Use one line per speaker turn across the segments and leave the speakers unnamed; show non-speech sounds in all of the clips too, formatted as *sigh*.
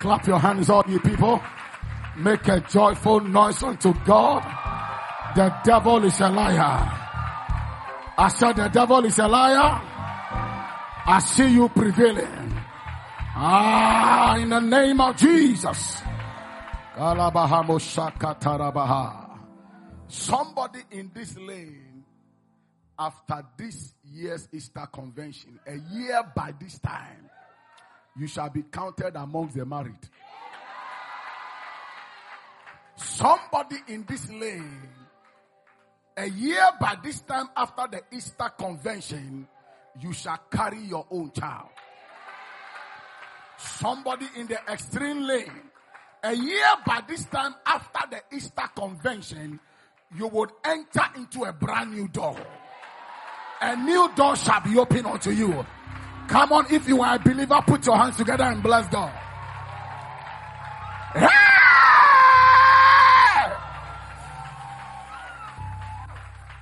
Clap your hands, all you people. Make a joyful noise unto God. The devil is a liar. I said the devil is a liar. I see you prevailing. Ah, in the name of Jesus. Somebody in this lane, after this year's Easter convention, a year by this time, you shall be counted amongst the married. Somebody in this lane, a year by this time after the Easter convention, you shall carry your own child. Somebody in the extreme lane, a year by this time after the Easter convention, you would enter into a brand new door. A new door shall be open unto you. Come on, if you are a believer, put your hands together and bless God. Hey!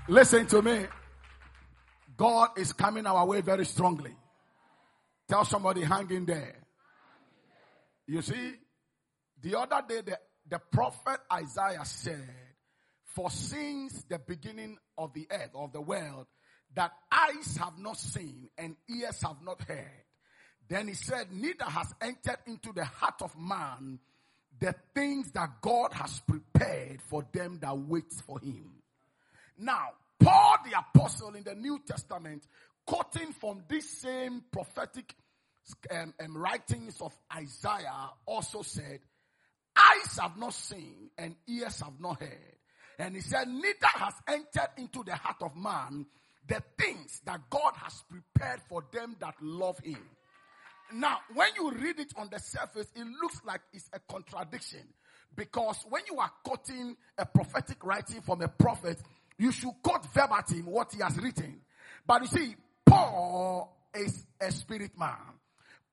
Listen to me. God is coming our way very strongly. Tell somebody hang in there. You see, the other day the, the prophet Isaiah said, for since the beginning of the earth, of the world, that eyes have not seen and ears have not heard. Then he said, neither has entered into the heart of man the things that God has prepared for them that wait for him. Now, Paul the apostle in the New Testament, quoting from this same prophetic um, um, writings of Isaiah, also said, eyes have not seen and ears have not heard. And he said, neither has entered into the heart of man the things that God has prepared for them that love him. Now, when you read it on the surface, it looks like it's a contradiction. Because when you are quoting a prophetic writing from a prophet, you should quote verbatim what he has written. But you see, Paul is a spirit man.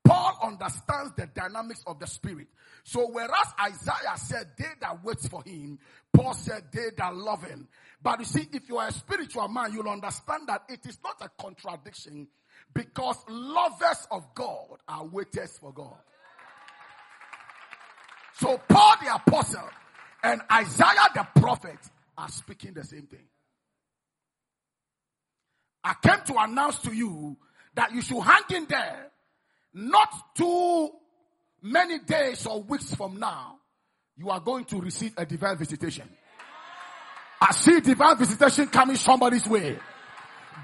Paul understands the dynamics of the spirit. So whereas Isaiah said they that wait for him, Paul said they that love him. But you see, if you are a spiritual man, you'll understand that it is not a contradiction because lovers of God are waiters for God. So Paul the apostle and Isaiah the prophet are speaking the same thing. I came to announce to you that you should hang in there not too many days or weeks from now, you are going to receive a divine visitation. I see divine visitation coming somebody's way.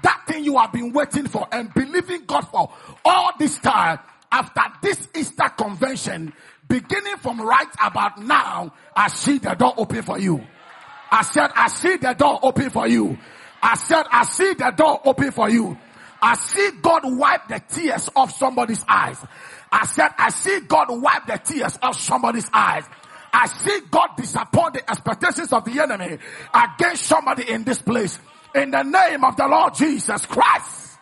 That thing you have been waiting for and believing God for all this time after this Easter convention, beginning from right about now, I see the door open for you. I said, I see the door open for you. I said, I see the door open for you. I see God wipe the tears off somebody's eyes. I said, I see God wipe the tears off somebody's eyes. I see God disappoint the expectations of the enemy against somebody in this place. In the name of the Lord Jesus Christ.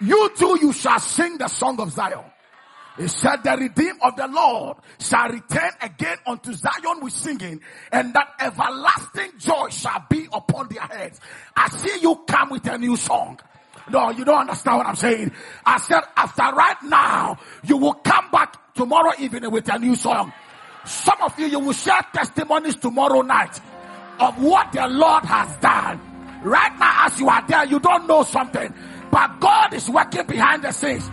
You too, you shall sing the song of Zion. He said the redeemed of the Lord shall return again unto Zion with singing and that everlasting joy shall be upon their heads. I see you come with a new song. No, you don't understand what I'm saying. I said after right now, you will come back tomorrow evening with a new song. Some of you, you will share testimonies tomorrow night of what the Lord has done. Right now, as you are there, you don't know something, but God is working behind the scenes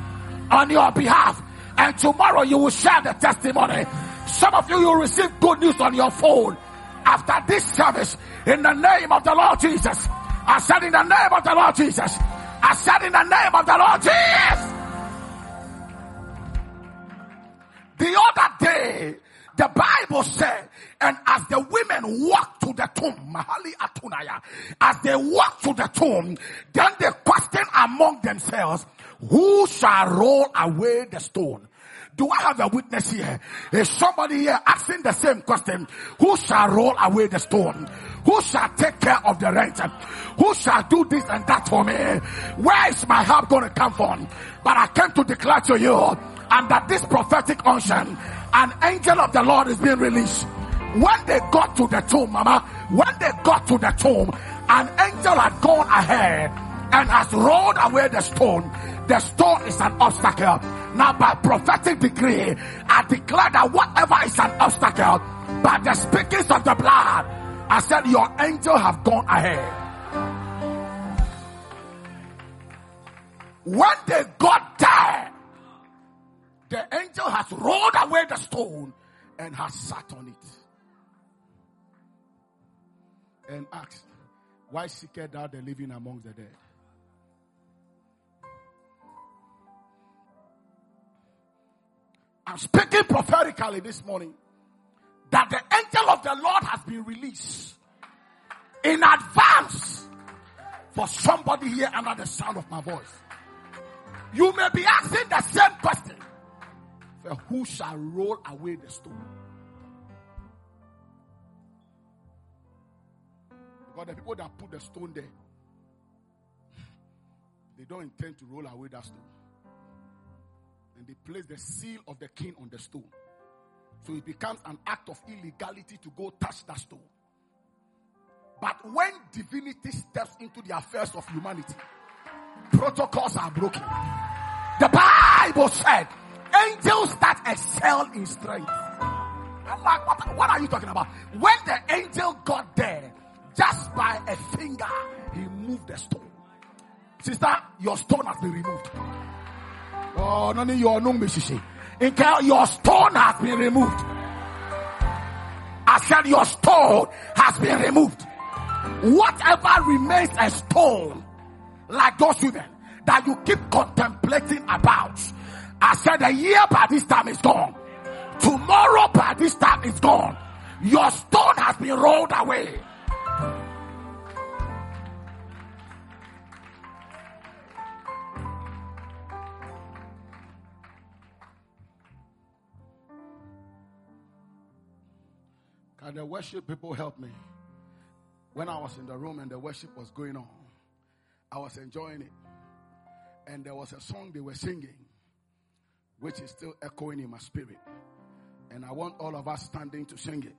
on your behalf. And tomorrow you will share the testimony. Some of you will receive good news on your phone after this service in the name of the Lord Jesus. I said in the name of the Lord Jesus. I said in the name of the Lord Jesus. The other day, the Bible said, and as the women walked to the tomb, Mahali Atunaya, as they walked to the tomb, then they questioned among themselves, who shall roll away the stone? Do I have a witness here? Is somebody here asking the same question? Who shall roll away the stone? Who shall take care of the rent? Who shall do this and that for me? Where is my help going to come from? But I came to declare to you under this prophetic unction, an angel of the Lord is being released. When they got to the tomb, mama, when they got to the tomb, an angel had gone ahead and has rolled away the stone the stone is an obstacle. Now, by prophetic decree, I declare that whatever is an obstacle, by the speakings of the blood, I said, Your angel have gone ahead. When they got there, the angel has rolled away the stone and has sat on it. And asked, Why seeketh thou the living among the dead? I'm speaking prophetically this morning that the angel of the Lord has been released in advance for somebody here under the sound of my voice. You may be asking the same question. For who shall roll away the stone? Because the people that put the stone there, they don't intend to roll away that stone. And they place the seal of the king on the stone. So it becomes an act of illegality to go touch that stone. But when divinity steps into the affairs of humanity, protocols are broken. The Bible said angels that excel in strength. I'm like, what, what are you talking about? When the angel got there, just by a finger, he moved the stone. Sister, your stone has been removed. Oh, no, no, you no, In case your stone has been removed. I said your stone has been removed. Whatever remains a stone, like those women that you keep contemplating about. I said a year by this time is gone. Tomorrow by this time is gone. Your stone has been rolled away. Can the worship people helped me? When I was in the room and the worship was going on, I was enjoying it. And there was a song they were singing, which is still echoing in my spirit. And I want all of us standing to sing it.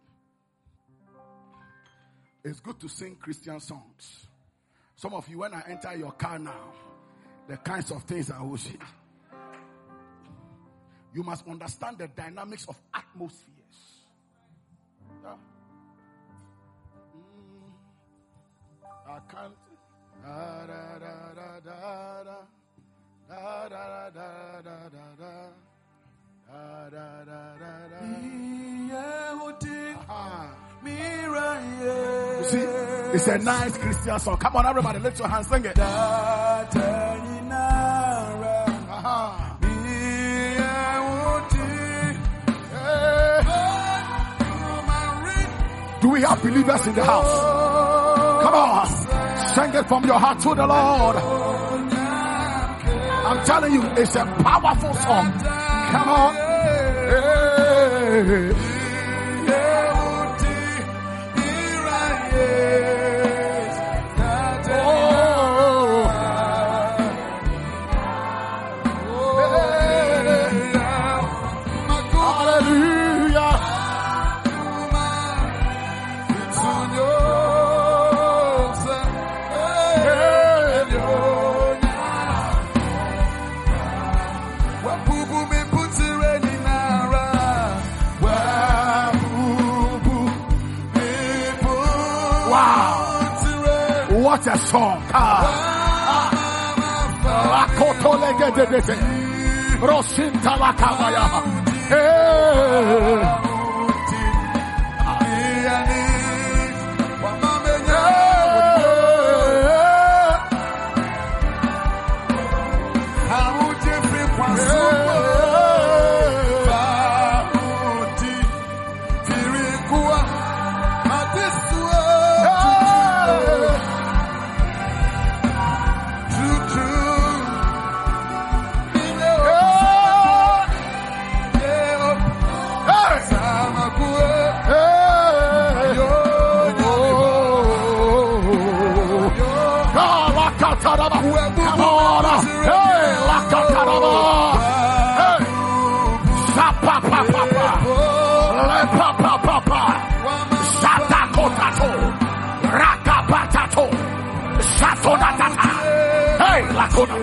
It's good to sing Christian songs. Some of you, when I enter your car now, the kinds of things I will see. You must understand the dynamics of atmosphere. I can't. Da da da da da da. Da da da da da da. Da da da da da. You see, it's a nice Christian song. Come on, everybody, lift your hands, sing it. Uh-huh. Do we have believers in the house? Come on. Sing it from your heart to the Lord. I'm telling you, it's a powerful song. Come on. What a song. Rosinta la Hey. Hey, Lakota.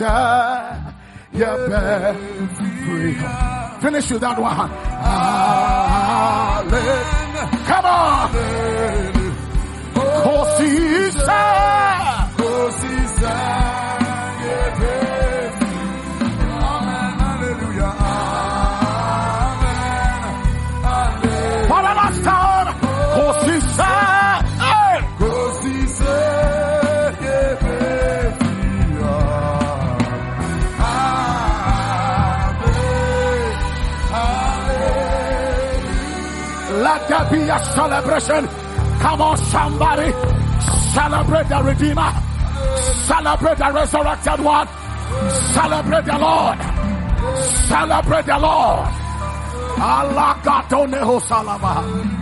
Yeah, free. Finish with that one. Come on. Be a celebration. Come on, somebody. Celebrate the Redeemer. Celebrate the resurrected one. Celebrate the Lord. Celebrate the Lord. Allah Gatoneho Salama.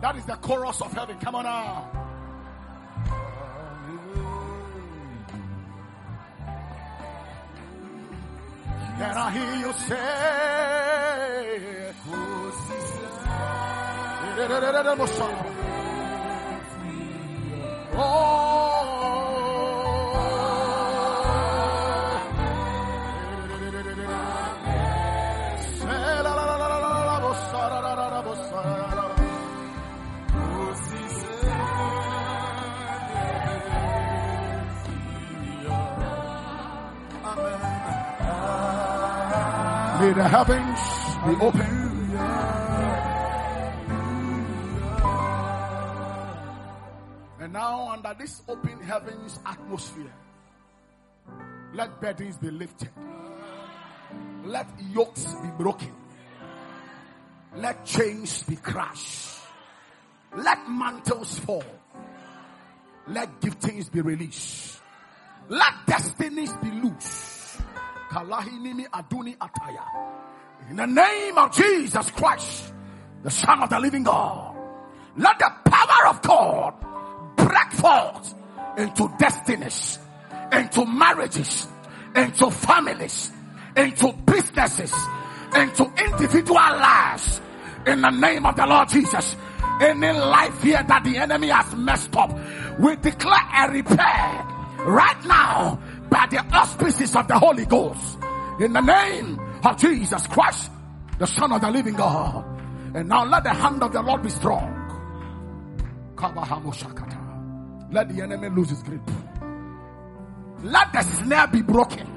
That is the chorus of heaven. Come on now. And I hear you say, May the heavens be open. This open heavens atmosphere, let burdens be lifted. Let yokes be broken. Let chains be crushed. Let mantles fall. Let giftings be released. Let destinies be loose. Kalahinimi Aduni Ataya. In the name of Jesus Christ, the Son of the living God, let the power of God forth into destinies, into marriages, into families, into businesses, into individual lives. In the name of the Lord Jesus, any life here that the enemy has messed up, we declare a repair right now by the auspices of the Holy Ghost. In the name of Jesus Christ, the Son of the living God. And now let the hand of the Lord be strong. Let the enemy lose his grip. Let the snare be broken.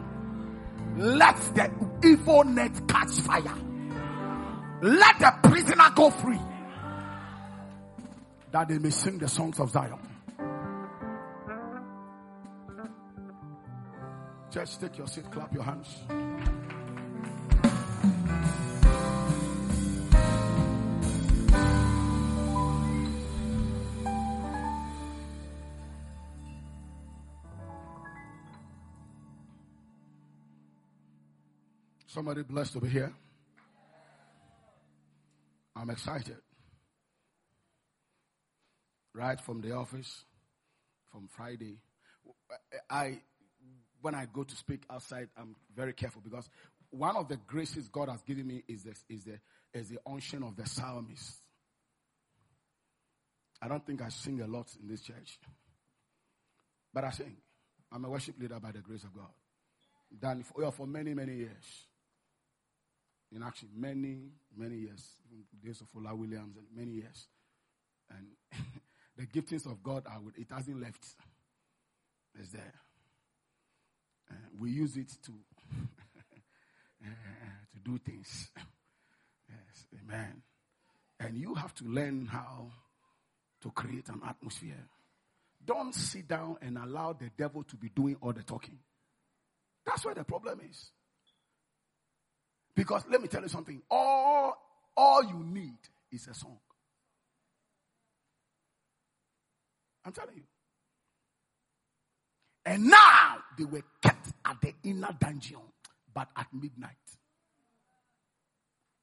Let the evil net catch fire. Let the prisoner go free. That they may sing the songs of Zion. Just take your seat, clap your hands. Somebody blessed to be here. I'm excited. Right from the office, from Friday. I, when I go to speak outside, I'm very careful because one of the graces God has given me is the, is the, is the unction of the psalmist. I don't think I sing a lot in this church, but I sing. I'm a worship leader by the grace of God. Done for, oh, for many, many years. In actually, many, many years. Days of Ola Williams and many years. And *laughs* the giftings of God, are with, it hasn't left. It's there. Uh, we use it to *laughs* uh, to do things. yes, amen. And you have to learn how to create an atmosphere. Don't sit down and allow the devil to be doing all the talking. That's where the problem is. Because let me tell you something. All, all you need is a song. I'm telling you. And now they were kept at the inner dungeon, but at midnight.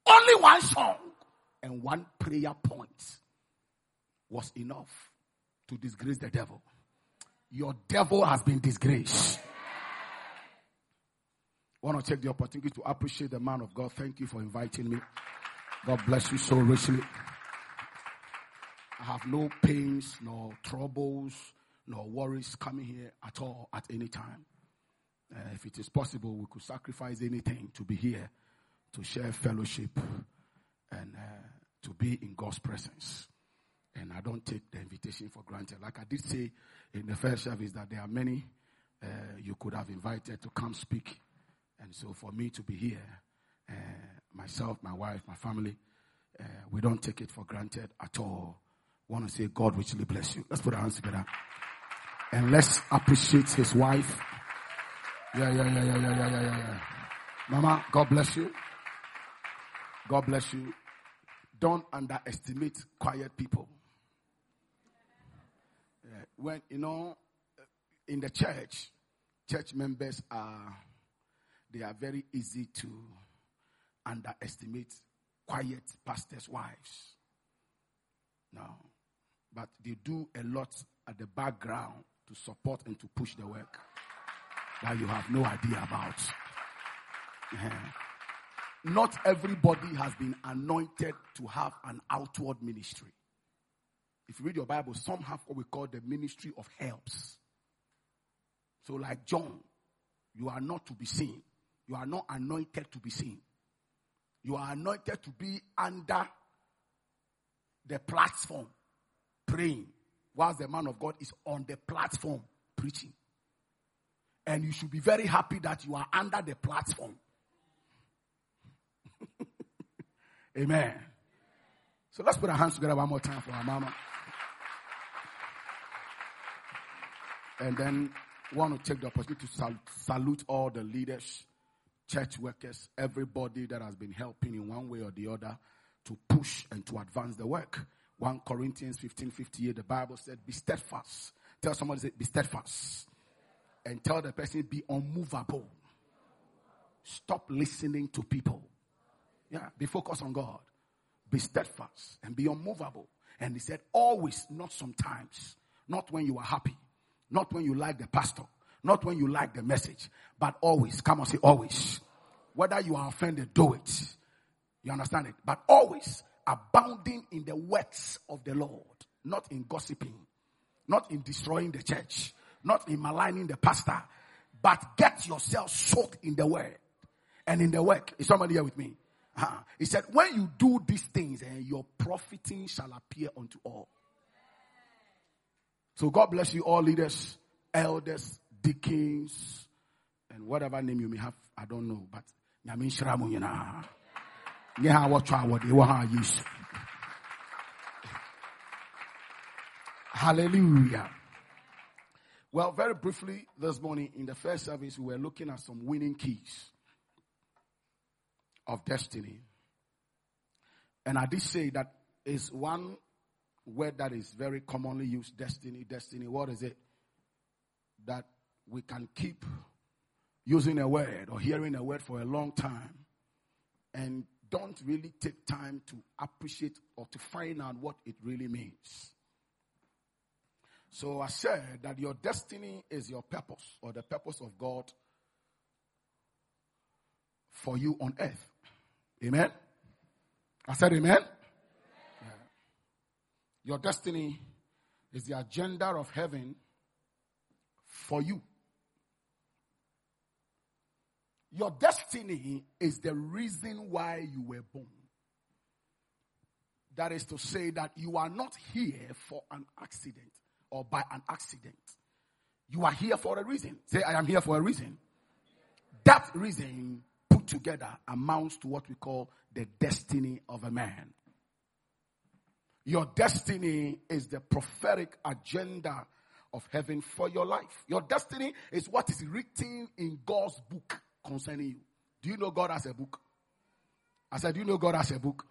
Only one song and one prayer point was enough to disgrace the devil. Your devil has been disgraced. I want to take the opportunity to appreciate the man of God. Thank you for inviting me. God bless you so richly. I have no pains, nor troubles, nor worries coming here at all at any time. Uh, if it is possible, we could sacrifice anything to be here, to share fellowship, and uh, to be in God's presence. And I don't take the invitation for granted. Like I did say in the first service, that there are many uh, you could have invited to come speak. And so for me to be here, uh, myself, my wife, my family, uh, we don't take it for granted at all want to say, God richly bless you. Let's put our hands together. And let's appreciate his wife. Yeah, yeah, yeah, yeah, yeah, yeah, yeah, yeah. Mama, God bless you. God bless you. Don't underestimate quiet people. Yeah. When, you know, in the church, church members are, they are very easy to underestimate quiet pastors' wives. Now, but they do a lot at the background to support and to push the work that you have no idea about. Uh-huh. Not everybody has been anointed to have an outward ministry. If you read your Bible, some have what we call the ministry of helps. So, like John, you are not to be seen. You are not anointed to be seen. You are anointed to be under the platform praying whilst the man of God is on the platform preaching. And you should be very happy that you are under the platform. *laughs* Amen. So let's put our hands together one more time for our mama. And then want to take the opportunity to sal- salute all the leaders, church workers, everybody that has been helping in one way or the other to push and to advance the work. 1 Corinthians 15 58, the Bible said, Be steadfast. Tell somebody, say, Be steadfast. And tell the person, Be unmovable. Stop listening to people. Yeah, be focused on God. Be steadfast and be unmovable. And he said, Always, not sometimes. Not when you are happy. Not when you like the pastor. Not when you like the message. But always. Come on, say always. Whether you are offended, do it. You understand it? But always abounding in the works of the Lord, not in gossiping, not in destroying the church, not in maligning the pastor, but get yourself soaked in the word and in the work. Is somebody here with me? Uh-huh. He said, when you do these things, and eh, your profiting shall appear unto all. So God bless you all leaders, elders, deacons, and whatever name you may have. I don't know, but Hallelujah. Well, very briefly this morning in the first service, we were looking at some winning keys of destiny. And I did say that is one word that is very commonly used destiny, destiny. What is it? That we can keep using a word or hearing a word for a long time and don't really take time to appreciate or to find out what it really means. So I said that your destiny is your purpose or the purpose of God for you on earth. Amen. I said amen. Yeah. Your destiny is the agenda of heaven for you. Your destiny is the reason why you were born. That is to say that you are not here for an accident or by an accident. You are here for a reason. Say, I am here for a reason. That reason put together amounts to what we call the destiny of a man. Your destiny is the prophetic agenda of heaven for your life. Your destiny is what is written in God's book concerning you. Do you know God has a book? I said, Do you know God has a book?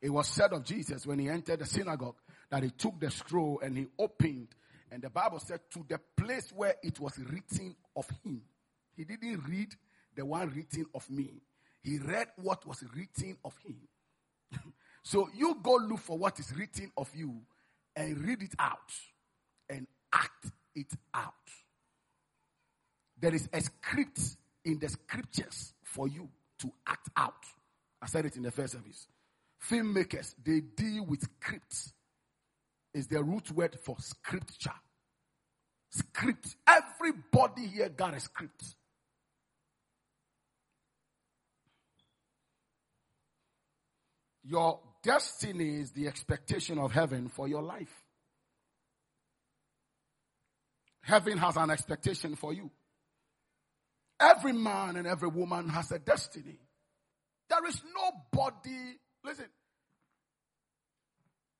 It was said of Jesus when he entered the synagogue that he took the scroll and he opened, and the Bible said to the place where it was written of him. He didn't read the one written of me, he read what was written of him. *laughs* so you go look for what is written of you and read it out and act it out. There is a script in the scriptures for you to act out. I said it in the first service. Filmmakers, they deal with scripts. Is the root word for scripture. Script. Everybody here got a script. Your destiny is the expectation of heaven for your life. Heaven has an expectation for you. Every man and every woman has a destiny. There is nobody, listen,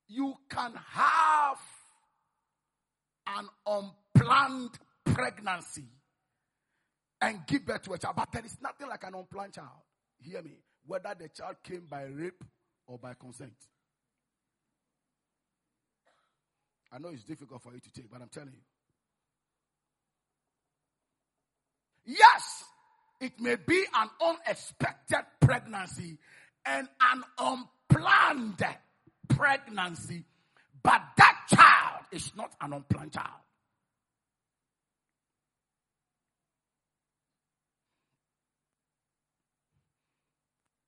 you can have an unplanned pregnancy and give birth to a child, but there is nothing like an unplanned child. Hear me. Whether the child came by rape or by consent. I know it's difficult for you to take, but I'm telling you. Yes, it may be an unexpected pregnancy and an unplanned pregnancy, but that child is not an unplanned child.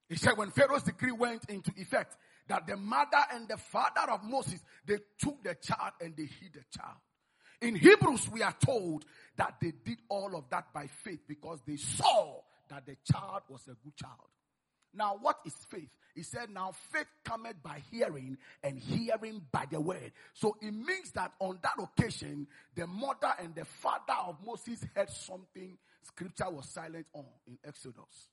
He said when Pharaoh's decree went into effect, that the mother and the father of Moses, they took the child and they hid the child. In Hebrews, we are told that they did all of that by faith because they saw that the child was a good child. Now, what is faith? He said, Now faith cometh by hearing, and hearing by the word. So it means that on that occasion, the mother and the father of Moses heard something scripture was silent on in Exodus.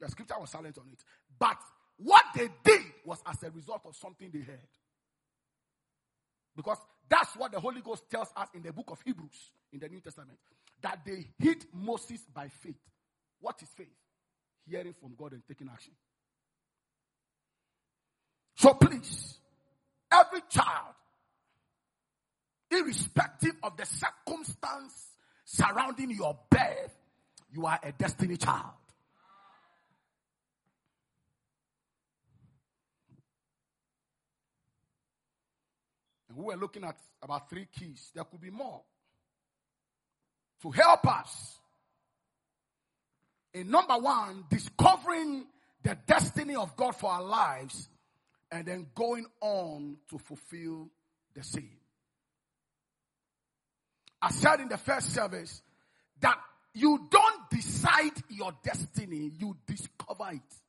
The scripture was silent on it. But what they did was as a result of something they heard. Because that's what the Holy Ghost tells us in the book of Hebrews in the New Testament. That they hid Moses by faith. What is faith? Hearing from God and taking action. So please, every child, irrespective of the circumstance surrounding your birth, you are a destiny child. We were looking at about three keys. There could be more to help us in number one, discovering the destiny of God for our lives and then going on to fulfill the same. I said in the first service that you don't decide your destiny, you discover it.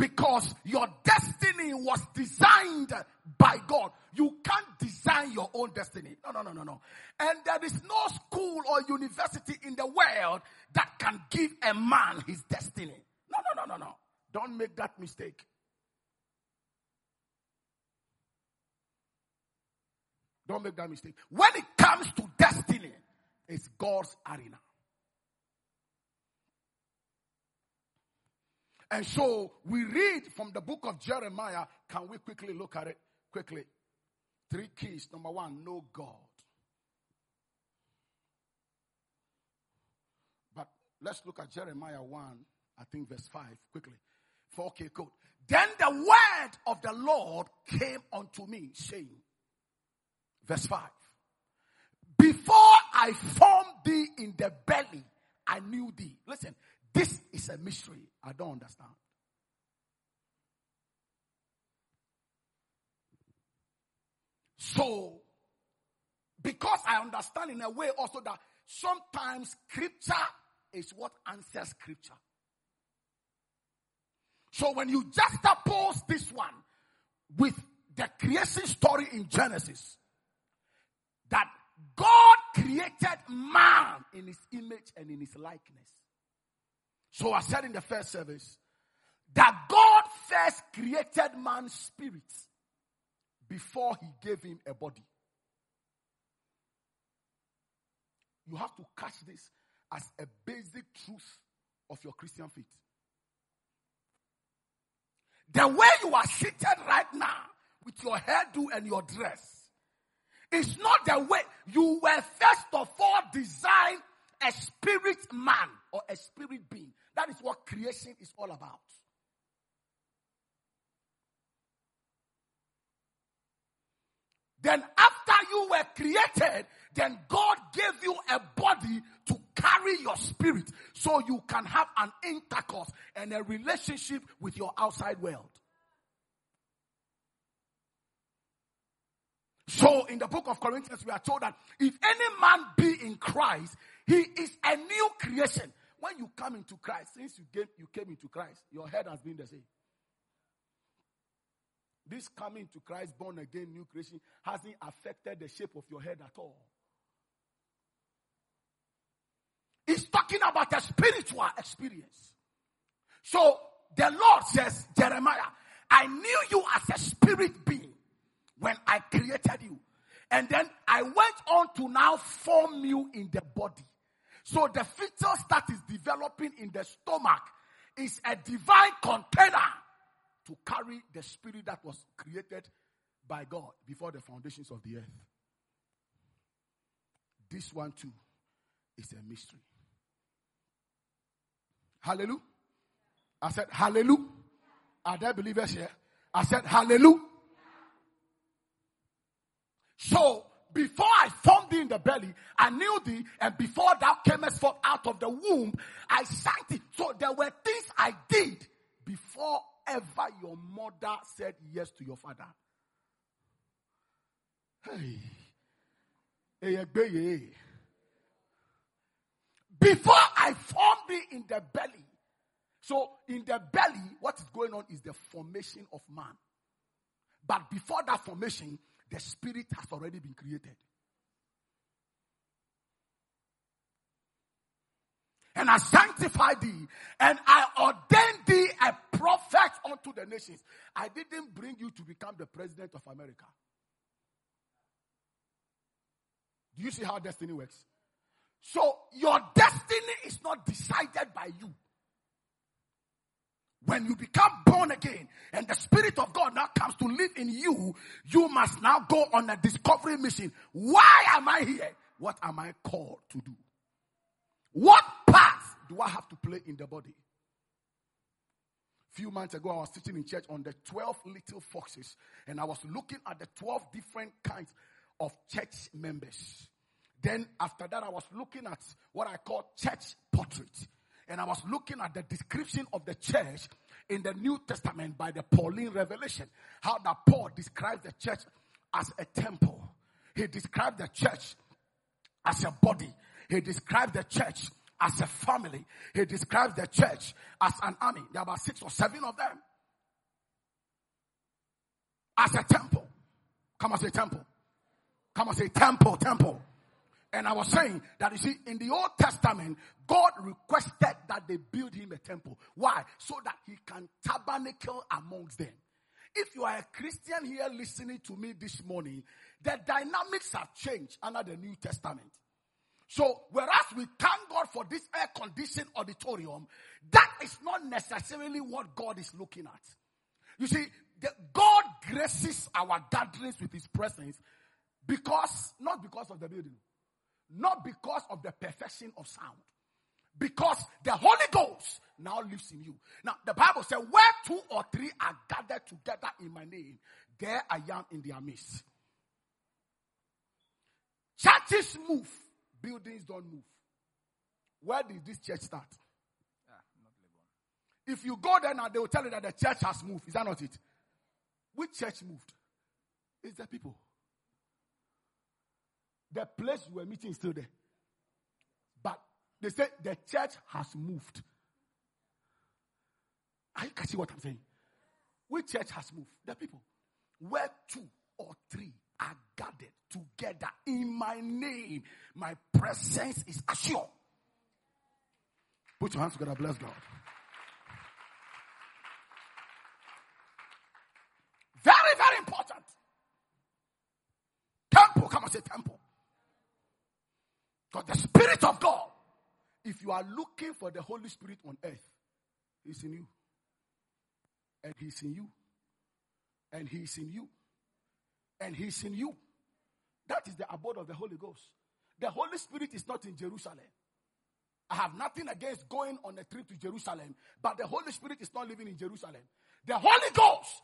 Because your destiny was designed by God. You can't design your own destiny. No, no, no, no, no. And there is no school or university in the world that can give a man his destiny. No, no, no, no, no. Don't make that mistake. Don't make that mistake. When it comes to destiny, it's God's arena. And so we read from the book of Jeremiah. Can we quickly look at it? Quickly. Three keys. Number one, know God. But let's look at Jeremiah 1, I think verse 5, quickly. For okay, good. Then the word of the Lord came unto me, saying, Verse 5. Before I formed thee in the belly, I knew thee. Listen, this is a mystery. I don't understand. So, because I understand in a way also that sometimes scripture is what answers scripture. So when you juxtapose this one with the creation story in Genesis, that God created man in his image and in his likeness. So I said in the first service that God first created man's spirit before he gave him a body. You have to catch this as a basic truth of your Christian faith. The way you are seated right now with your hairdo and your dress is not the way you were first of all designed a spirit man or a spirit being. That is what creation is all about. Then after you were created, then God gave you a body to carry your spirit so you can have an intercourse and a relationship with your outside world. So in the book of Corinthians, we are told that if any man be in Christ, he is a new creation. When you come into Christ, since you came, you came into Christ, your head has been the same. This coming to Christ, born again, new creation, hasn't affected the shape of your head at all. He's talking about a spiritual experience. So the Lord says, Jeremiah, I knew you as a spirit being when I created you. And then I went on to now form you in the body. So the fetus that is developing in the stomach is a divine container to carry the spirit that was created by God before the foundations of the earth. This one too is a mystery. Hallelujah. I said, Hallelujah. Are there believers here? I said, Hallelujah. So, before I formed thee in the belly, I knew thee, and before thou camest forth out of the womb, I sang thee. So there were things I did before ever your mother said yes to your father. Hey. Before I formed thee in the belly. So in the belly, what is going on is the formation of man. But before that formation, the spirit has already been created. and I sanctified thee, and I ordained thee a prophet unto the nations. I didn't bring you to become the president of America. Do you see how destiny works? So, your destiny is not decided by you. When you become born again and the Spirit of God now comes to live in you, you must now go on a discovery mission. Why am I here? What am I called to do? What part do I have to play in the body? Few months ago, I was teaching in church on the 12 little foxes, and I was looking at the 12 different kinds of church members. Then, after that, I was looking at what I call church portrait. And I was looking at the description of the church in the New Testament by the Pauline revelation. How that Paul describes the church as a temple. He described the church as a body. He described the church as a family. He described the church as an army. There are about six or seven of them. As a temple. Come and say temple. Come and say temple, temple. And I was saying that you see, in the Old Testament, God requested that they build him a temple. Why? So that he can tabernacle amongst them. If you are a Christian here listening to me this morning, the dynamics have changed under the New Testament. So, whereas we thank God for this air conditioned auditorium, that is not necessarily what God is looking at. You see, the, God graces our gatherings with His presence because, not because of the building, not because of the perfection of sound, because the Holy Ghost now lives in you. Now, the Bible says, where two or three are gathered together in my name, there I am in their midst. Churches move, buildings don't move. Where did this church start? Ah, if you go there now, they will tell you that the church has moved. Is that not it? Which church moved? It's the people. The place we were meeting is still there. But they say the church has moved. Are you catching what I'm saying? Which church has moved? The people. Where two or three are gathered together in my name, my presence is assured. Put your hands together, bless God. Very, very important. Temple, come and say temple. Because the Spirit of God, if you are looking for the Holy Spirit on earth, He's in you. And He's in you. And He's in you. And He's in you. That is the abode of the Holy Ghost. The Holy Spirit is not in Jerusalem. I have nothing against going on a trip to Jerusalem, but the Holy Spirit is not living in Jerusalem. The Holy Ghost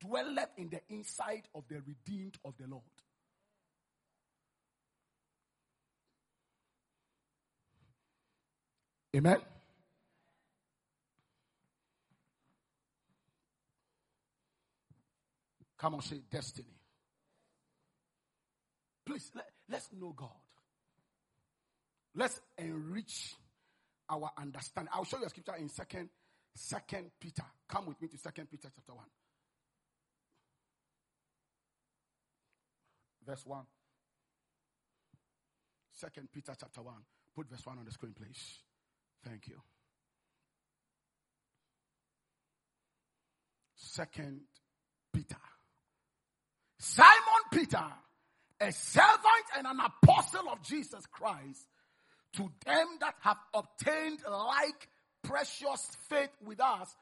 dwelleth in the inside of the redeemed of the Lord. Amen. Come on, say destiny. Please, let, let's know God. Let's enrich our understanding. I'll show you a scripture in second, second Peter. Come with me to second Peter chapter 1. Verse 1. Second Peter chapter 1. Put verse 1 on the screen, please. Thank you. Second Peter. Simon Peter, a servant and an apostle of Jesus Christ, to them that have obtained like precious faith with us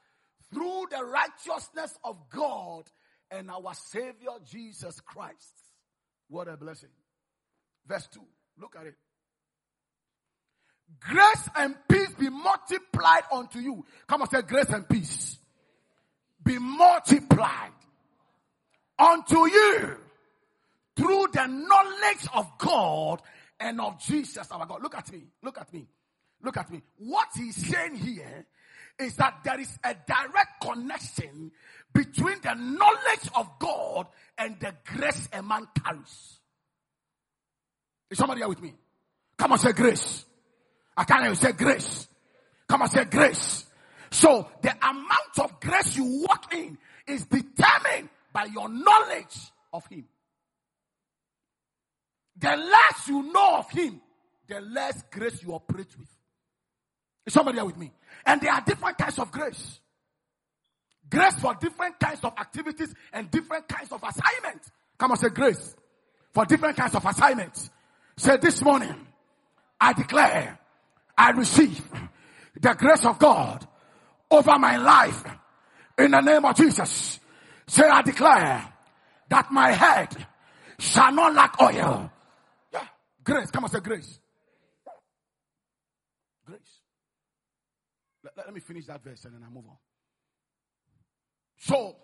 through the righteousness of God and our Savior Jesus Christ. What a blessing. Verse 2. Look at it. Grace and peace be multiplied unto you. Come on, say grace and peace. Be multiplied unto you through the knowledge of God and of Jesus our God. Look at me. Look at me. Look at me. What he's saying here is that there is a direct connection between the knowledge of God and the grace a man carries. Is somebody here with me? Come on, say grace. I can't even say grace. Come on, say grace. So the amount of grace you walk in is determined by your knowledge of Him. The less you know of Him, the less grace you operate with. Is somebody here with me? And there are different kinds of grace. Grace for different kinds of activities and different kinds of assignments. Come on, say grace for different kinds of assignments. Say this morning, I declare I receive the grace of God over my life in the name of Jesus. Say, I declare that my head shall not lack oil. Yeah. Grace. Come on, say grace. Grace. Let, let, let me finish that verse and then I move on. So,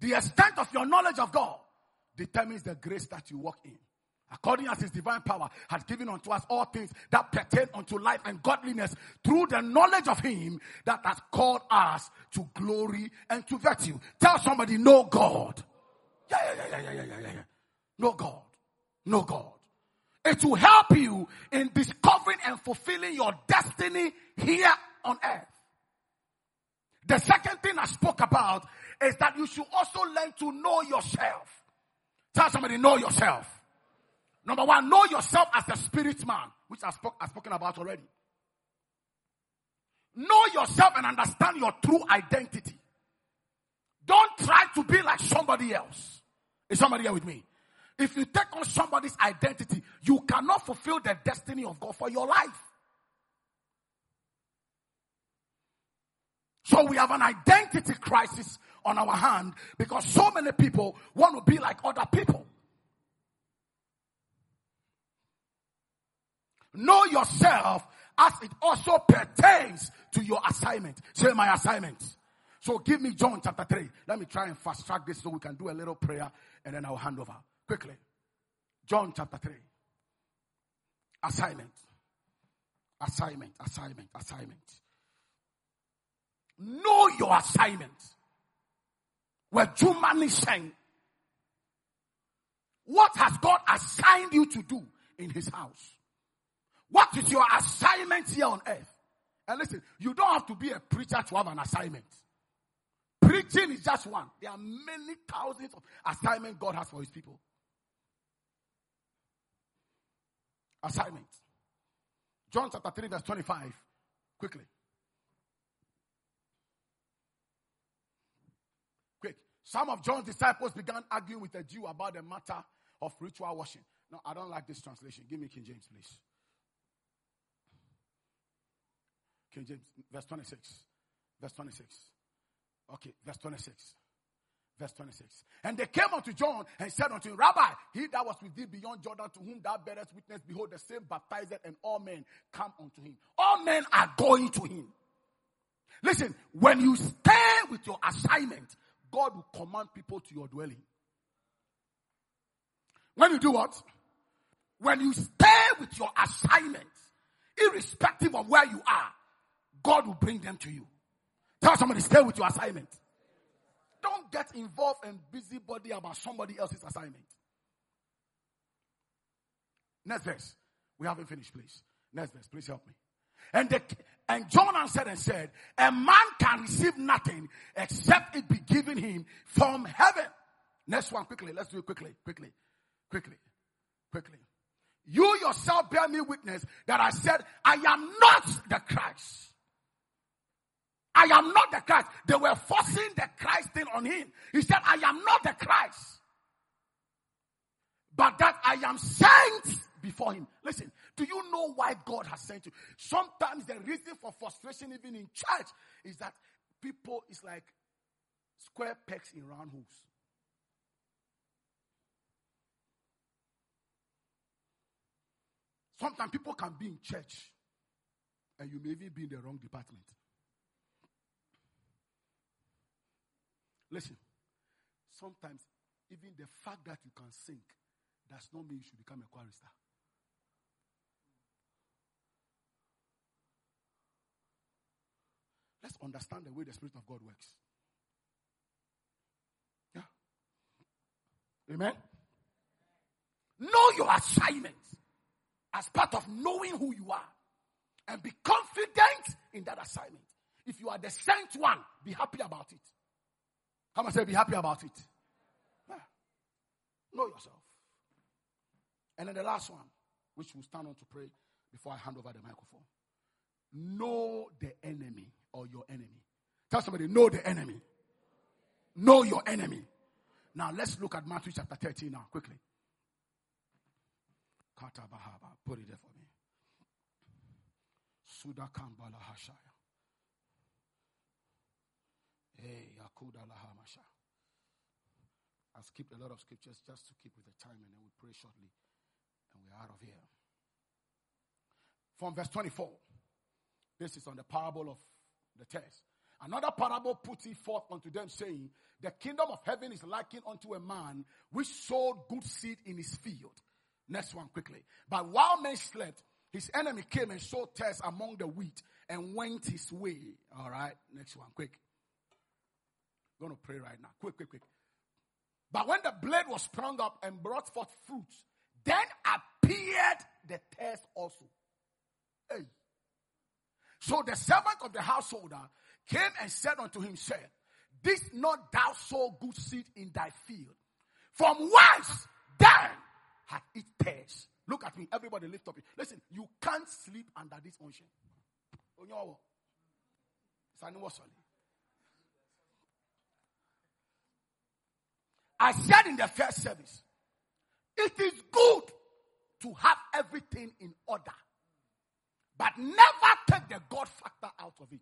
the extent of your knowledge of God determines the grace that you walk in according as his divine power has given unto us all things that pertain unto life and godliness through the knowledge of him that has called us to glory and to virtue. Tell somebody, know God. Yeah, yeah, yeah, yeah, yeah, yeah, yeah. Know God. Know God. It will help you in discovering and fulfilling your destiny here on earth. The second thing I spoke about is that you should also learn to know yourself. Tell somebody, know yourself. Number one, know yourself as a spirit man, which I've, spoke, I've spoken about already. Know yourself and understand your true identity. Don't try to be like somebody else. Is somebody here with me? If you take on somebody's identity, you cannot fulfill the destiny of God for your life. So we have an identity crisis on our hand because so many people want to be like other people. Know yourself as it also pertains to your assignment. Say my assignment. So give me John chapter 3. Let me try and fast track this so we can do a little prayer and then I'll hand over. Quickly. John chapter 3. Assignment. Assignment, assignment, assignment. Know your assignment. Saying, what has God assigned you to do in his house? What is your assignment here on earth? And listen, you don't have to be a preacher to have an assignment. Preaching is just one. There are many thousands of assignments God has for his people. Assignment. John chapter 3, verse 25. Quickly. Quick. Some of John's disciples began arguing with a Jew about the matter of ritual washing. No, I don't like this translation. Give me King James, please. King James, verse 26. Verse 26. Okay, verse 26. Verse 26. And they came unto John and said unto him, Rabbi, he that was with thee beyond Jordan, to whom thou bearest witness, behold, the same baptized, and all men come unto him. All men are going to him. Listen, when you stay with your assignment, God will command people to your dwelling. When you do what? When you stay with your assignment, irrespective of where you are, God will bring them to you. Tell somebody, stay with your assignment. Don't get involved and busybody about somebody else's assignment. Next verse. We haven't finished, please. Next verse, please help me. And the, and John answered and said, A man can receive nothing except it be given him from heaven. Next one, quickly. Let's do it quickly, quickly, quickly, quickly. You yourself bear me witness that I said, I am not the Christ. I am not the Christ. They were forcing the Christ thing on him. He said, I am not the Christ. But that I am sent before him. Listen, do you know why God has sent you? Sometimes the reason for frustration, even in church, is that people is like square pegs in round holes. Sometimes people can be in church and you may even be in the wrong department. Listen, sometimes even the fact that you can sing does not mean you should become a chorister. Let's understand the way the Spirit of God works. Yeah. Amen. Know your assignment as part of knowing who you are and be confident in that assignment. If you are the sent one, be happy about it. Much say be happy about it? Yeah. Know yourself. And then the last one, which we'll stand on to pray before I hand over the microphone. Know the enemy or your enemy. Tell somebody, know the enemy. Know your enemy. Now let's look at Matthew chapter 13 now, quickly. Put it there for me. Sudakambala Hashaya. Hey, Yakuda Lahamasha. I've skipped a lot of scriptures just to keep with the time, and then we pray shortly, and we're out of here. From verse 24, this is on the parable of the tares. Another parable put it forth unto them, saying, The kingdom of heaven is likened unto a man which sowed good seed in his field. Next one, quickly. But while men slept, his enemy came and sowed tares among the wheat and went his way. All right, next one, quick going to pray right now. Quick, quick, quick. But when the blade was sprung up and brought forth fruits, then appeared the tares also. Hey. So the servant of the householder came and said unto him, Said, This not thou sow good seed in thy field? From whence then had it tares? Look at me, everybody lift up. Listen, you can't sleep under this unction. I said in the first service, it is good to have everything in order, but never take the God factor out of it.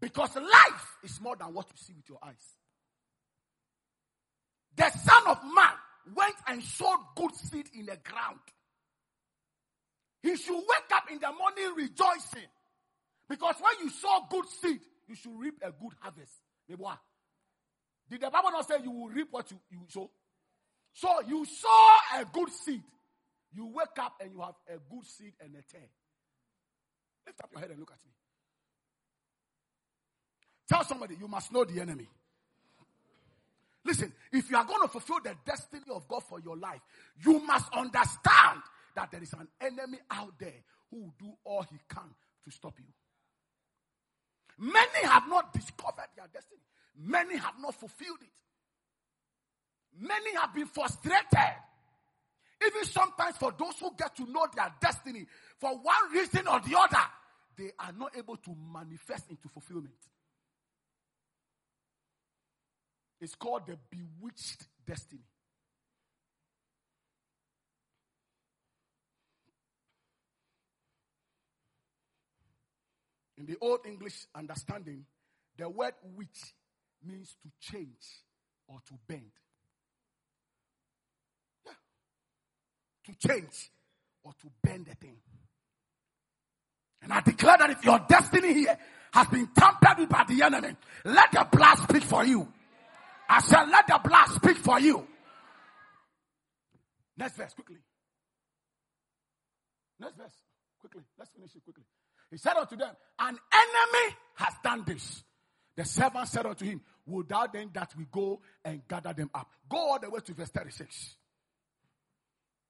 Because life is more than what you see with your eyes. The Son of Man went and sowed good seed in the ground. He should wake up in the morning rejoicing. Because when you sow good seed, you should reap a good harvest. Did the Bible not say you will reap what you, you sow? So you sow a good seed. You wake up and you have a good seed and a tear. Lift up your head and look at me. Tell somebody you must know the enemy. Listen, if you are going to fulfill the destiny of God for your life, you must understand that there is an enemy out there who will do all he can to stop you. Many have not discovered their destiny. Many have not fulfilled it. Many have been frustrated. Even sometimes for those who get to know their destiny, for one reason or the other, they are not able to manifest into fulfillment. It's called the bewitched destiny. In the Old English understanding, the word witch means to change or to bend. Yeah. To change or to bend the thing. And I declare that if your destiny here has been tampered with by the enemy, let the blood speak for you. I said, let the blood speak for you. Next verse, quickly. Next verse, quickly. Let's finish it quickly. He said unto them, An enemy has done this. The servant said unto him, Would thou then that we go and gather them up? Go all the way to verse 36.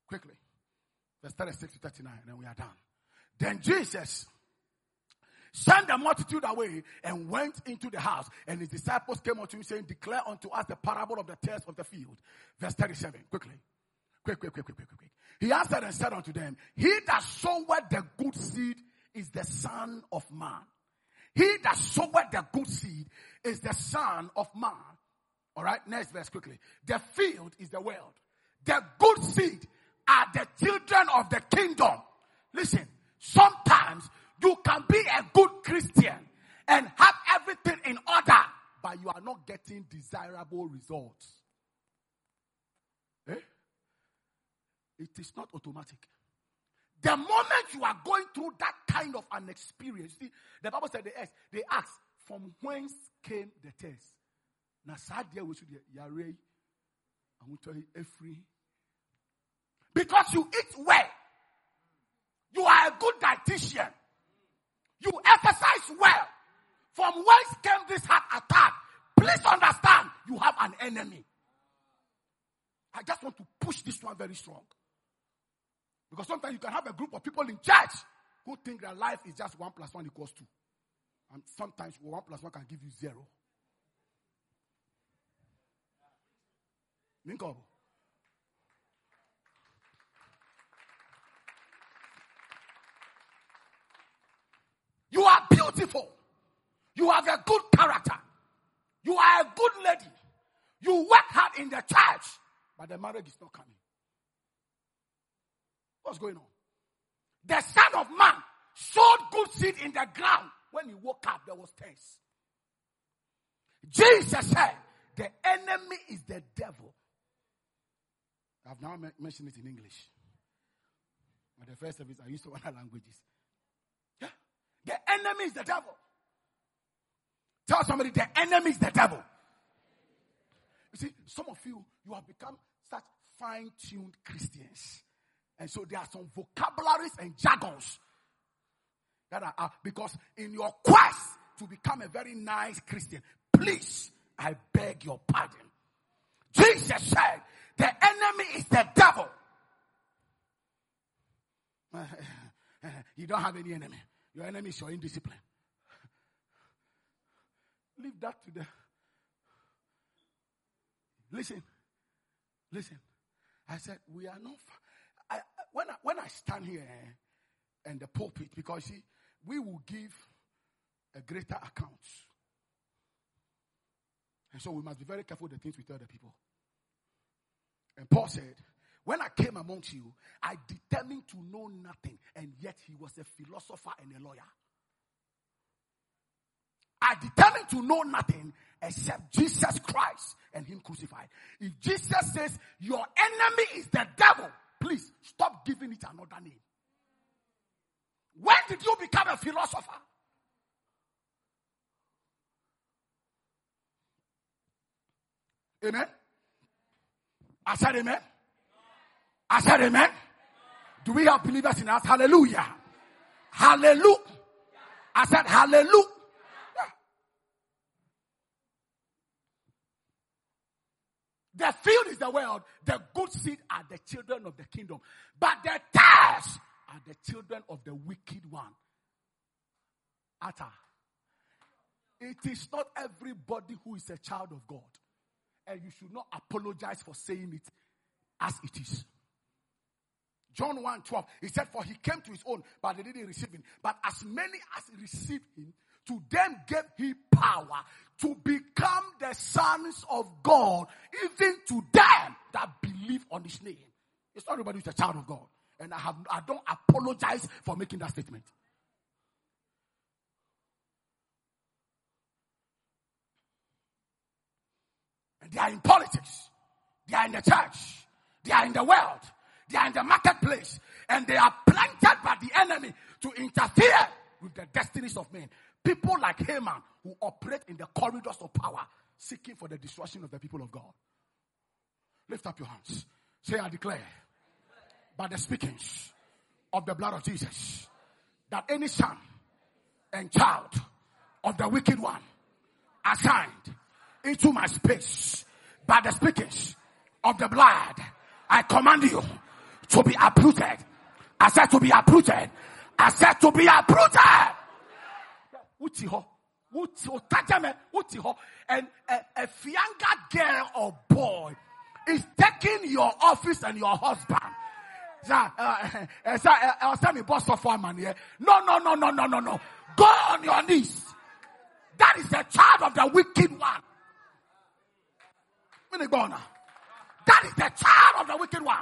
Quickly. Verse 36 to 39, and then we are done. Then Jesus sent the multitude away and went into the house. And his disciples came unto him, saying, Declare unto us the parable of the tares of the field. Verse 37. Quickly. Quick, quick, quick, quick, quick, quick. He answered and said unto them, He that soweth the good seed is the Son of Man. He that soweth the good seed is the Son of Man. All right, next verse quickly. The field is the world. The good seed are the children of the kingdom. Listen, sometimes you can be a good Christian and have everything in order, but you are not getting desirable results. Eh? It is not automatic. The moment you are going through that kind of an experience, see, the Bible said they asked, they from whence came the tares? Now, sad dear, we should yare. I to tell every because you eat well. You are a good dietitian. You exercise well. From whence came this heart attack? Please understand, you have an enemy. I just want to push this one very strong. Because sometimes you can have a group of people in church who think that life is just one plus one equals two. And sometimes one plus one can give you zero. You are beautiful. You have a good character. You are a good lady. You work hard in the church, but the marriage is not coming. What's going on? The Son of Man sowed good seed in the ground. When he woke up, there was taste. Jesus said, The enemy is the devil. I've now mentioned it in English. But the first service, I used to *laughs* other languages. Yeah. The enemy is the devil. Tell somebody the enemy is the devil. You see, some of you, you have become such fine tuned Christians. And so there are some vocabularies and jargons that are, uh, because in your quest to become a very nice Christian, please, I beg your pardon. Jesus said, the enemy is the devil. *laughs* you don't have any enemy. Your enemy is your indiscipline. Leave that to the. Listen, listen. I said, we are not when I, when I stand here eh, and the pulpit, because see, we will give a greater account. And so we must be very careful the things we tell the people. And Paul said, When I came amongst you, I determined to know nothing, and yet he was a philosopher and a lawyer. I determined to know nothing except Jesus Christ and Him crucified. If Jesus says your enemy is the devil, Please stop giving it another name. When did you become a philosopher? Amen. I said amen. I said amen. Do we have believers in us? Hallelujah. Hallelujah. I said hallelujah. The field is the world. The good seed are the children of the kingdom. But the tares are the children of the wicked one. Atta. It is not everybody who is a child of God. And you should not apologize for saying it as it is. John 1 12, he said, For he came to his own, but they didn't receive him. But as many as received him, to them gave he power to become the sons of God, even to them that believe on his name. It's not everybody who's a child of God. And I have I don't apologize for making that statement. And they are in politics, they are in the church, they are in the world, they are in the marketplace, and they are planted by the enemy to interfere with the destinies of men. People like Haman who operate in the corridors of power, seeking for the destruction of the people of God. Lift up your hands. Say, I declare by the speakings of the blood of Jesus that any son and child of the wicked one assigned into my space by the speakings of the blood, I command you to be uprooted. I said to be uprooted. I said to be uprooted wuti hɔ wuti otajame wuti hɔ and a, a younger girl or boy is taking your office and your husband. Sir, uh, uh, me boss of one man here. No, no, no, no, no, no, no. Go on your knees. That is the child of the wicked one. That is the child of the wicked one.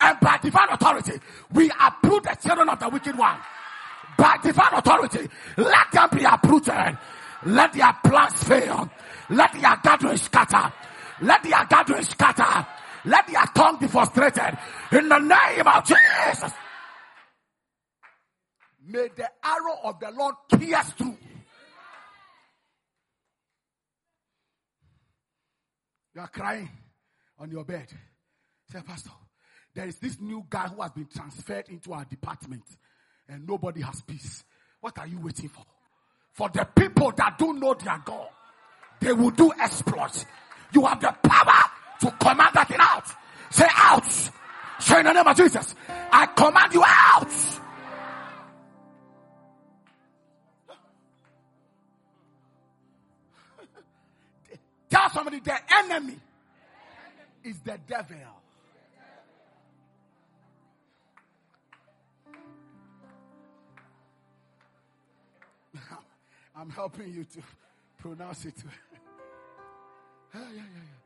And by divine authority, we approve the children of the wicked one by divine authority, let them be uprooted. Let their plans fail. Let their gatherings scatter. Let their gatherings scatter. Let their tongue be frustrated. In the name of Jesus. May the arrow of the Lord pierce through. You are crying on your bed. Say, Pastor, there is this new guy who has been transferred into our department and nobody has peace. What are you waiting for? For the people that don't know their God, they will do exploits. You have the power to command that thing out. Say out. Say in the name of Jesus, I command you out. Tell somebody the enemy is the devil. I'm helping you to *laughs* pronounce it. yeah, *laughs* yeah, yeah, yeah.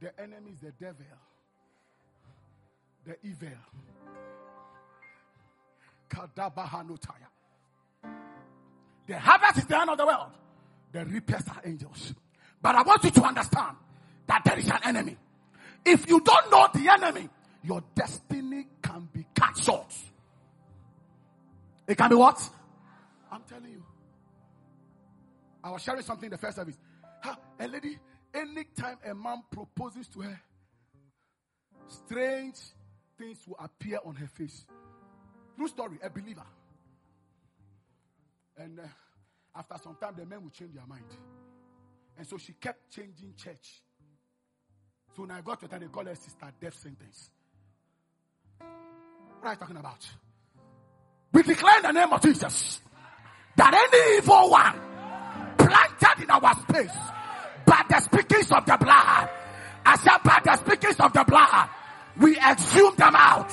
The enemy is the devil, the evil. The harvest is the end of the world. The reapers are angels. But I want you to understand that there is an enemy. If you don't know the enemy, your destiny can be cut short. It can be what? I'm telling you. I was sharing something in the first service. Ha, a lady, anytime a man proposes to her, strange things will appear on her face. True story, a believer. And uh, after some time, the men will change their mind. And so she kept changing church. So when I got to her, they called her sister death sentence. What are you talking about? We declare the name of Jesus that any evil one planted in our space by the speakings of the blood, I said by the speakings of the blood, we exhume them out.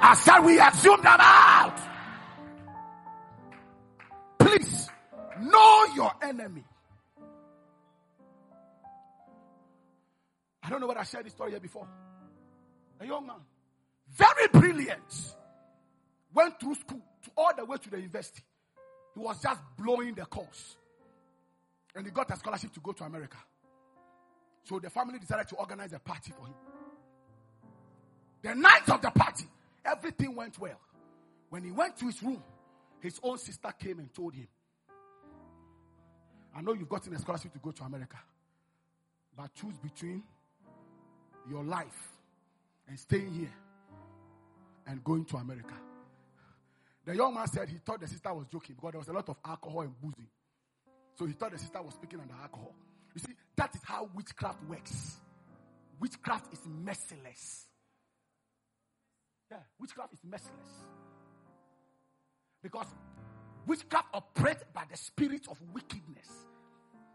I said we exhume them out. Please know your enemy. I don't know what I shared this story here before. A young man, very brilliant, went through school to all the way to the university. He was just blowing the course. And he got a scholarship to go to America. So the family decided to organize a party for him. The night of the party, everything went well. When he went to his room, his own sister came and told him, I know you've gotten a scholarship to go to America, but choose between your life and staying here and going to America. The young man said he thought the sister was joking because there was a lot of alcohol and boozing. So he thought the sister was speaking under alcohol. You see, that is how witchcraft works. Witchcraft is merciless. Yeah, witchcraft is merciless. Because witchcraft operates by the spirit of wickedness.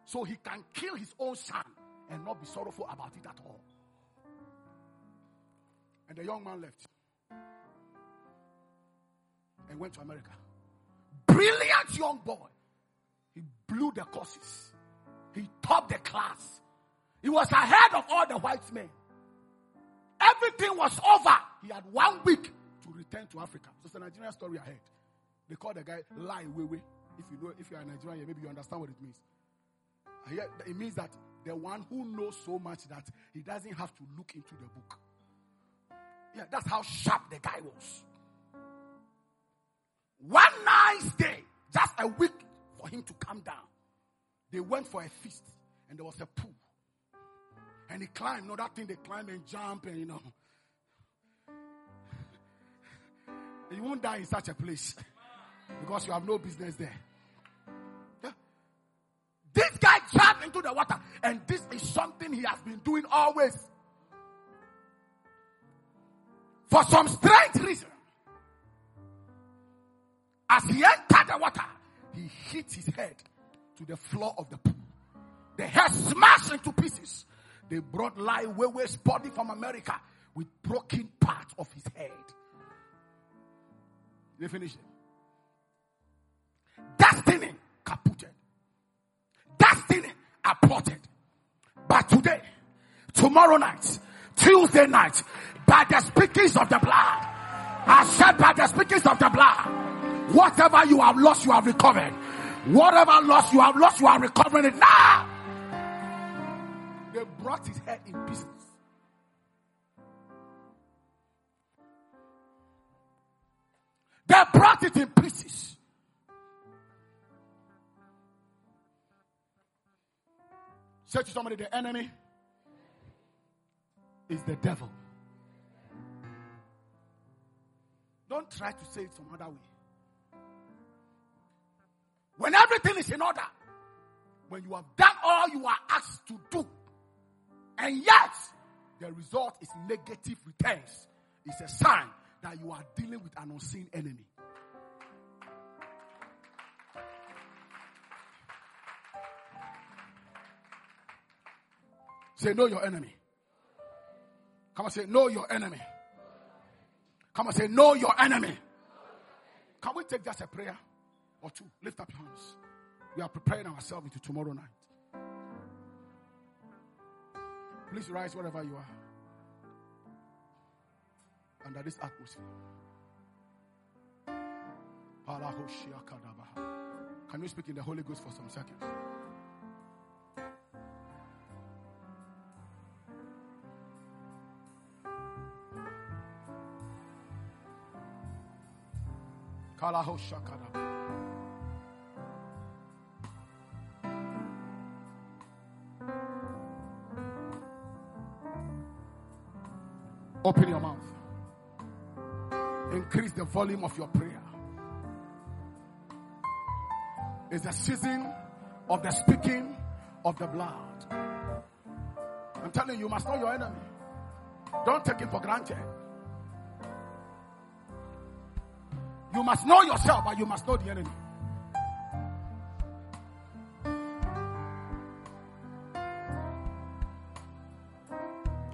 So he can kill his own son and not be sorrowful about it at all. And the young man left and went to America. Brilliant young boy. He blew the courses. He topped the class. He was ahead of all the white men. Everything was over. He had one week to return to Africa. So it's a Nigerian story ahead. They call the guy Lai Wewe. If you know, if you are a Nigerian, maybe you understand what it means. It means that the one who knows so much that he doesn't have to look into the book. Yeah, that's how sharp the guy was. One nice day, just a week for him to come down. They went for a feast and there was a pool. And he climbed, you know, that thing they climb and jump and you know. You won't die in such a place because you have no business there. This guy jumped into the water, and this is something he has been doing always. For some strange reason, as he entered the water, he hit his head to the floor of the pool. The head smashed into pieces. They brought Lai Weiwei's body from America with broken parts of his head. They finished it. Destiny caputed. Destiny aborted. But today, tomorrow night, Tuesday night, by the speakings of the blood, I said by the speakings of the blood, whatever you have lost, you have recovered. Whatever loss you have lost, you are recovering it now. They brought his head in pieces. They brought it in pieces. Say to somebody, the enemy is the devil. Don't try to say it some other way. When everything is in order, when you have done all you are asked to do, and yet the result is negative returns, it's a sign that you are dealing with an unseen enemy. Say, know your enemy. Come and say, know your enemy. Come and say, know your enemy. Can we take just a prayer? or two. Lift up your hands. We are preparing ourselves into tomorrow night. Please rise wherever you are. Under this atmosphere. Can you speak in the Holy Ghost for some seconds? Open your mouth. Increase the volume of your prayer. It's the season of the speaking of the blood. I'm telling you, you must know your enemy. Don't take it for granted. You must know yourself, but you must know the enemy.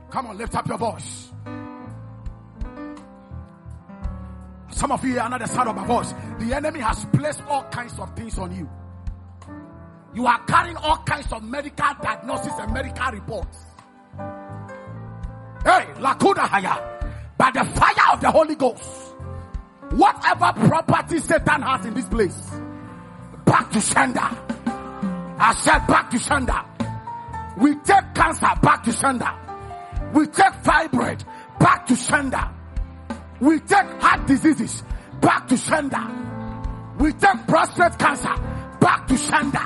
Come on, lift up your voice. Some of you are not the sound of my voice. The enemy has placed all kinds of things on you. You are carrying all kinds of medical diagnosis and medical reports. Hey, Lakuda Haya, by the fire of the Holy Ghost, whatever property Satan has in this place, back to sender. I said back to sender. We take cancer back to sender. We take fibroid back to sender. We take heart diseases back to sender. We take prostate cancer back to sender.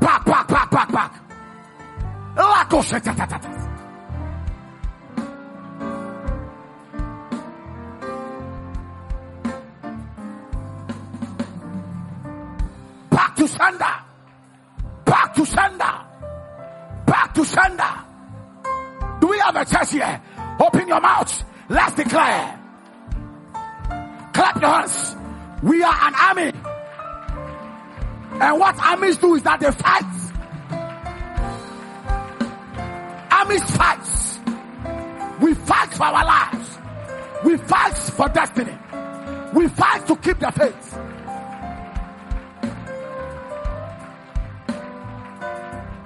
Back, back, back, back, back. Your mouth. Let's declare. Clap your hands. We are an army. And what armies do is that they fight. Armies fight. We fight for our lives. We fight for destiny. We fight to keep the faith.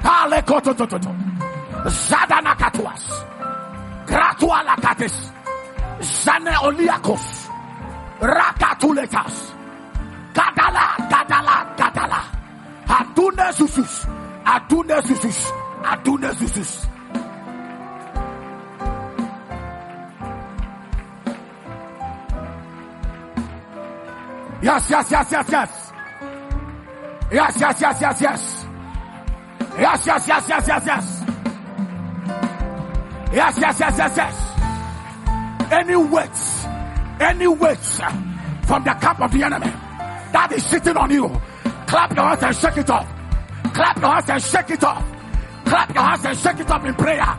Halekototototo. Zadanakatuas. Gratualakates. Zane oliakos. Rakatuletas. Gadala, gadala, gadala. Adune susus. Adune susus. Adune susus. Yes, yes, yes, yes, yes. Yes, yes, yes, yes, yes. Yes, yes, yes, yes, yes, yes. Yes, yes, yes, yes, yes. Any weights, any weights from the camp of the enemy that is sitting on you, clap your hands and shake it off. Clap your hands and shake it off. Clap your hands and shake it off in prayer.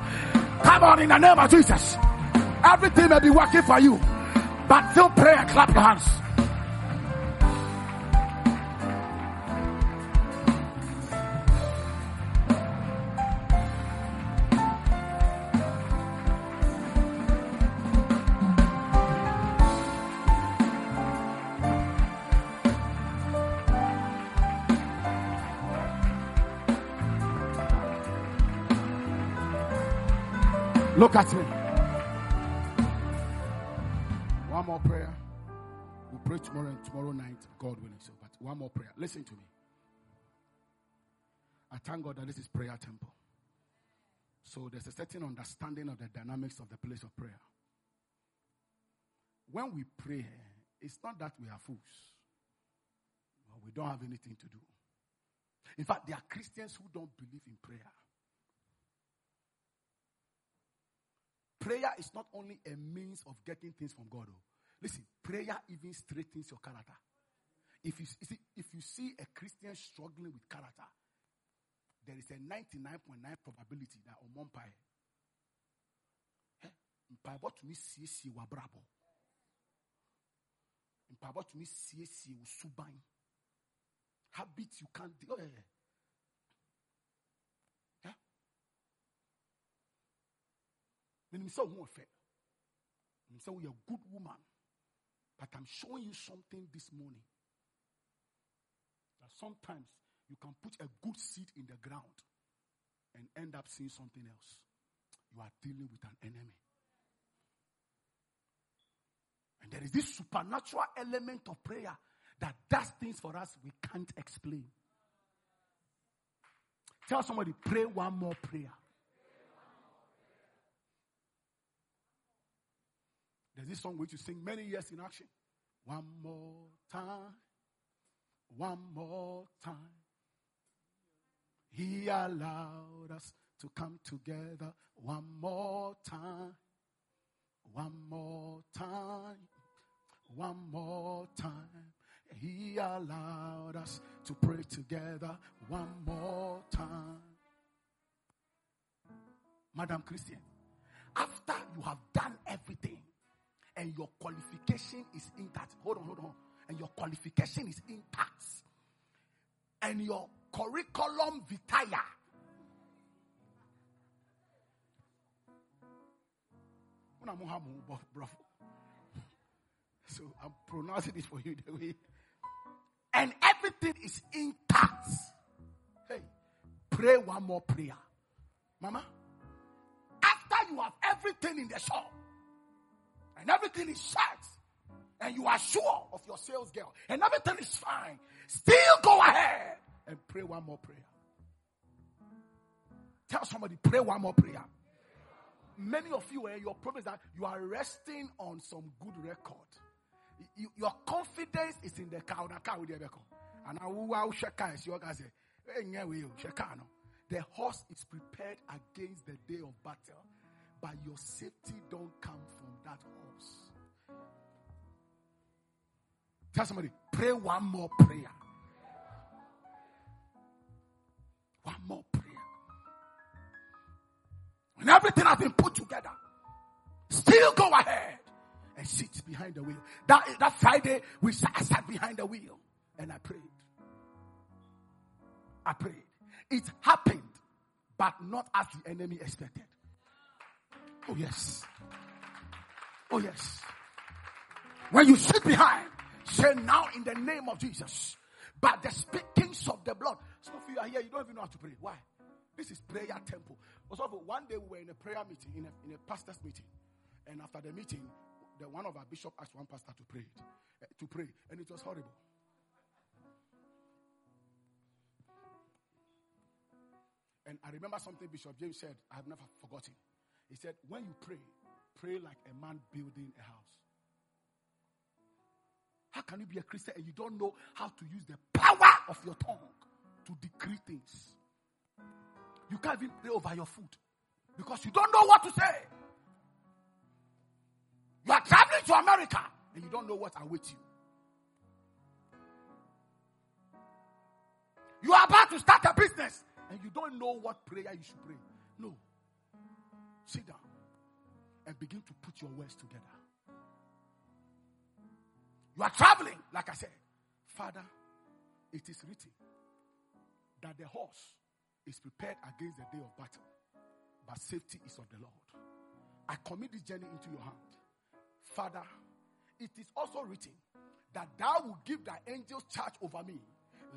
Come on in the name of Jesus. Everything may be working for you, but still pray and clap your hands. Look at me. One more prayer. We'll pray tomorrow and tomorrow night, God willing. So, but one more prayer. Listen to me. I thank God that this is prayer temple. So there's a certain understanding of the dynamics of the place of prayer. When we pray, it's not that we are fools. Well, we don't have anything to do. In fact, there are Christians who don't believe in prayer. Prayer is not only a means of getting things from God. Oh. Listen, prayer even straightens your character. If you, see, if you see a Christian struggling with character, there is a 99.9 probability that on suban habits you can't. Oh, yeah, yeah. Menim sɛ wo ɔfɛ. Menim sɛ woyɛ a good woman. But i'm showing you something this morning. That sometimes you can put a good seed in the ground and end up seeing something else. You are dealing with an enemy. And there is this supernatural element of prayer that does things for us we can't explain. Tell somebody pray one more prayer There's this song which you sing many years in action. One more time. One more time. He allowed us to come together one more time. One more time. One more time. He allowed us to pray together one more time. Madam Christian, after you have done everything, and your qualification is intact. Hold on, hold on. And your qualification is intact. And your curriculum vitae. So I'm pronouncing it for you the way. And everything is intact. Hey, pray one more prayer. Mama, after you have everything in the shop, and everything is shut and you are sure of your sales girl, and everything is fine, still go ahead and pray one more prayer. Tell somebody, pray one more prayer. Many of you, eh, your problem is that you are resting on some good record. You, your confidence is in the the And. The horse is prepared against the day of battle, but your safety don't come from that horse. Tell somebody, pray one more prayer. One more prayer. When everything has been put together, still go ahead and sit behind the wheel. That, that Friday, we sat, I sat behind the wheel and I prayed. I prayed. It happened, but not as the enemy expected. Oh, yes. Oh, yes. When you sit behind, say now in the name of Jesus. By the speakings of the blood. Some of you are here, you don't even know how to pray. Why? This is prayer temple. Also, one day we were in a prayer meeting, in a, in a pastor's meeting. And after the meeting, the one of our bishop asked one pastor to pray, uh, to pray, and it was horrible. And I remember something Bishop James said, I have never forgotten. He said, When you pray, pray like a man building a house. How can you be a Christian and you don't know how to use the power of your tongue to decree things? You can't even pray over your food because you don't know what to say. You are traveling to America and you don't know what awaits you. You are about to start a business and you don't know what prayer you should pray. No. Sit down and begin to put your words together. You are traveling, like I said. Father, it is written that the horse is prepared against the day of battle, but safety is of the Lord. I commit this journey into your hand. Father, it is also written that thou will give thy angels charge over me,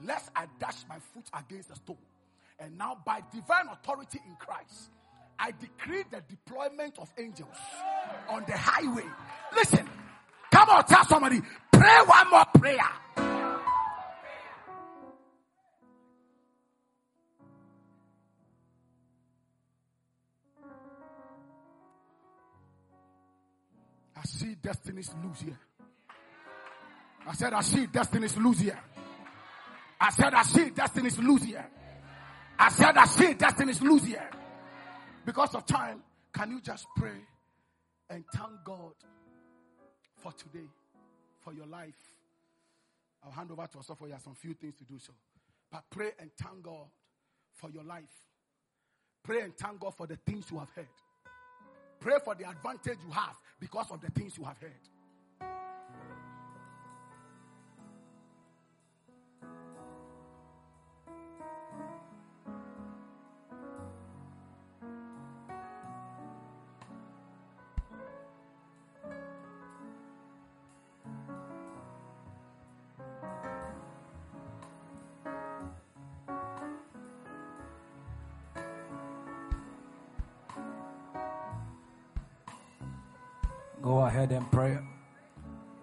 lest I dash my foot against a stone. And now, by divine authority in Christ, I decree the deployment of angels on the highway. Listen, come on, tell somebody, pray one more prayer. I see destinies lose here. I said, I see destinies lose here. I said, I see destinies lose here. I said, I see destinies lose here. Because of time, can you just pray and thank God for today, for your life? I'll hand over to Osofo. He has some few things to do so. But pray and thank God for your life. Pray and thank God for the things you have heard. Pray for the advantage you have because of the things you have heard.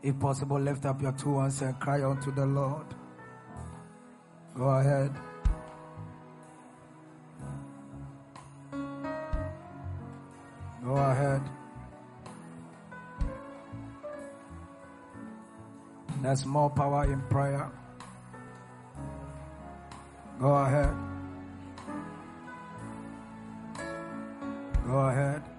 If possible, lift up your two hands and cry unto the Lord. Go ahead. Go ahead. There's more power in prayer. Go ahead. Go ahead.